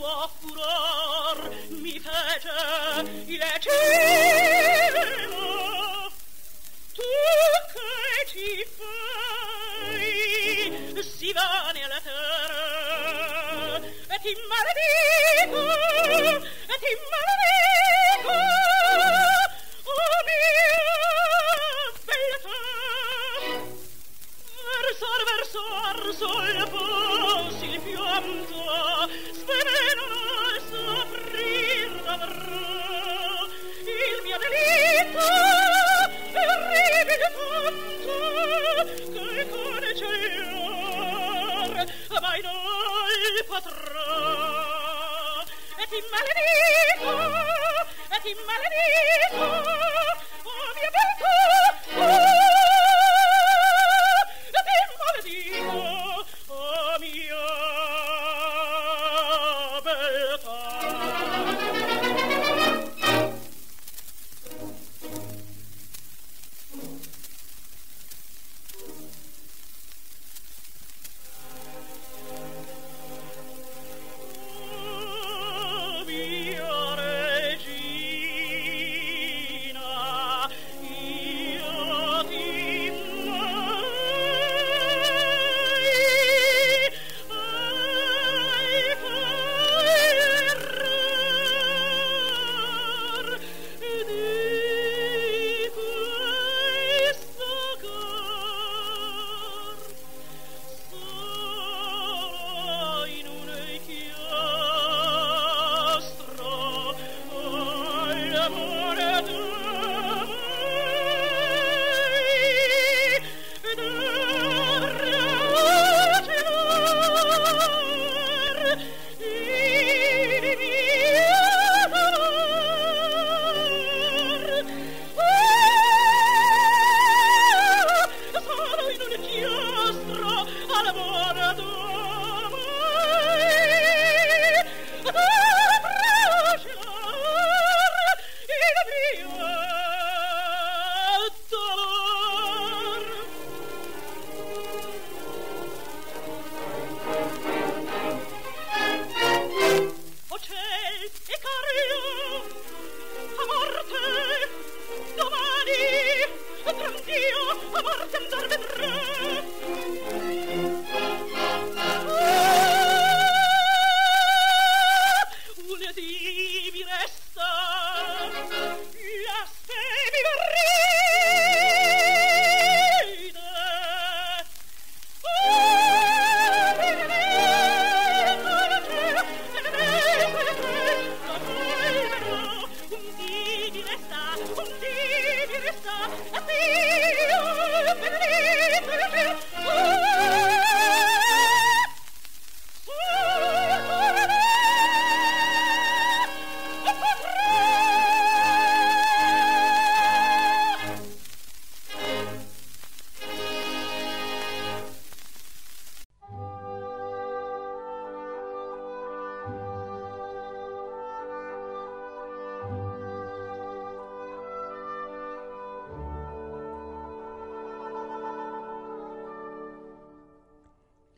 tuo furor mi fece il cielo. Tu che ci fai si vane alla terra e ti maledico, e ti maledico, oh mia bellezza. Versor, versor, sol, poi, Guido il patrò e ti maledico e ti maledico oh mia virtù oh, e ti maledico oh mia beltà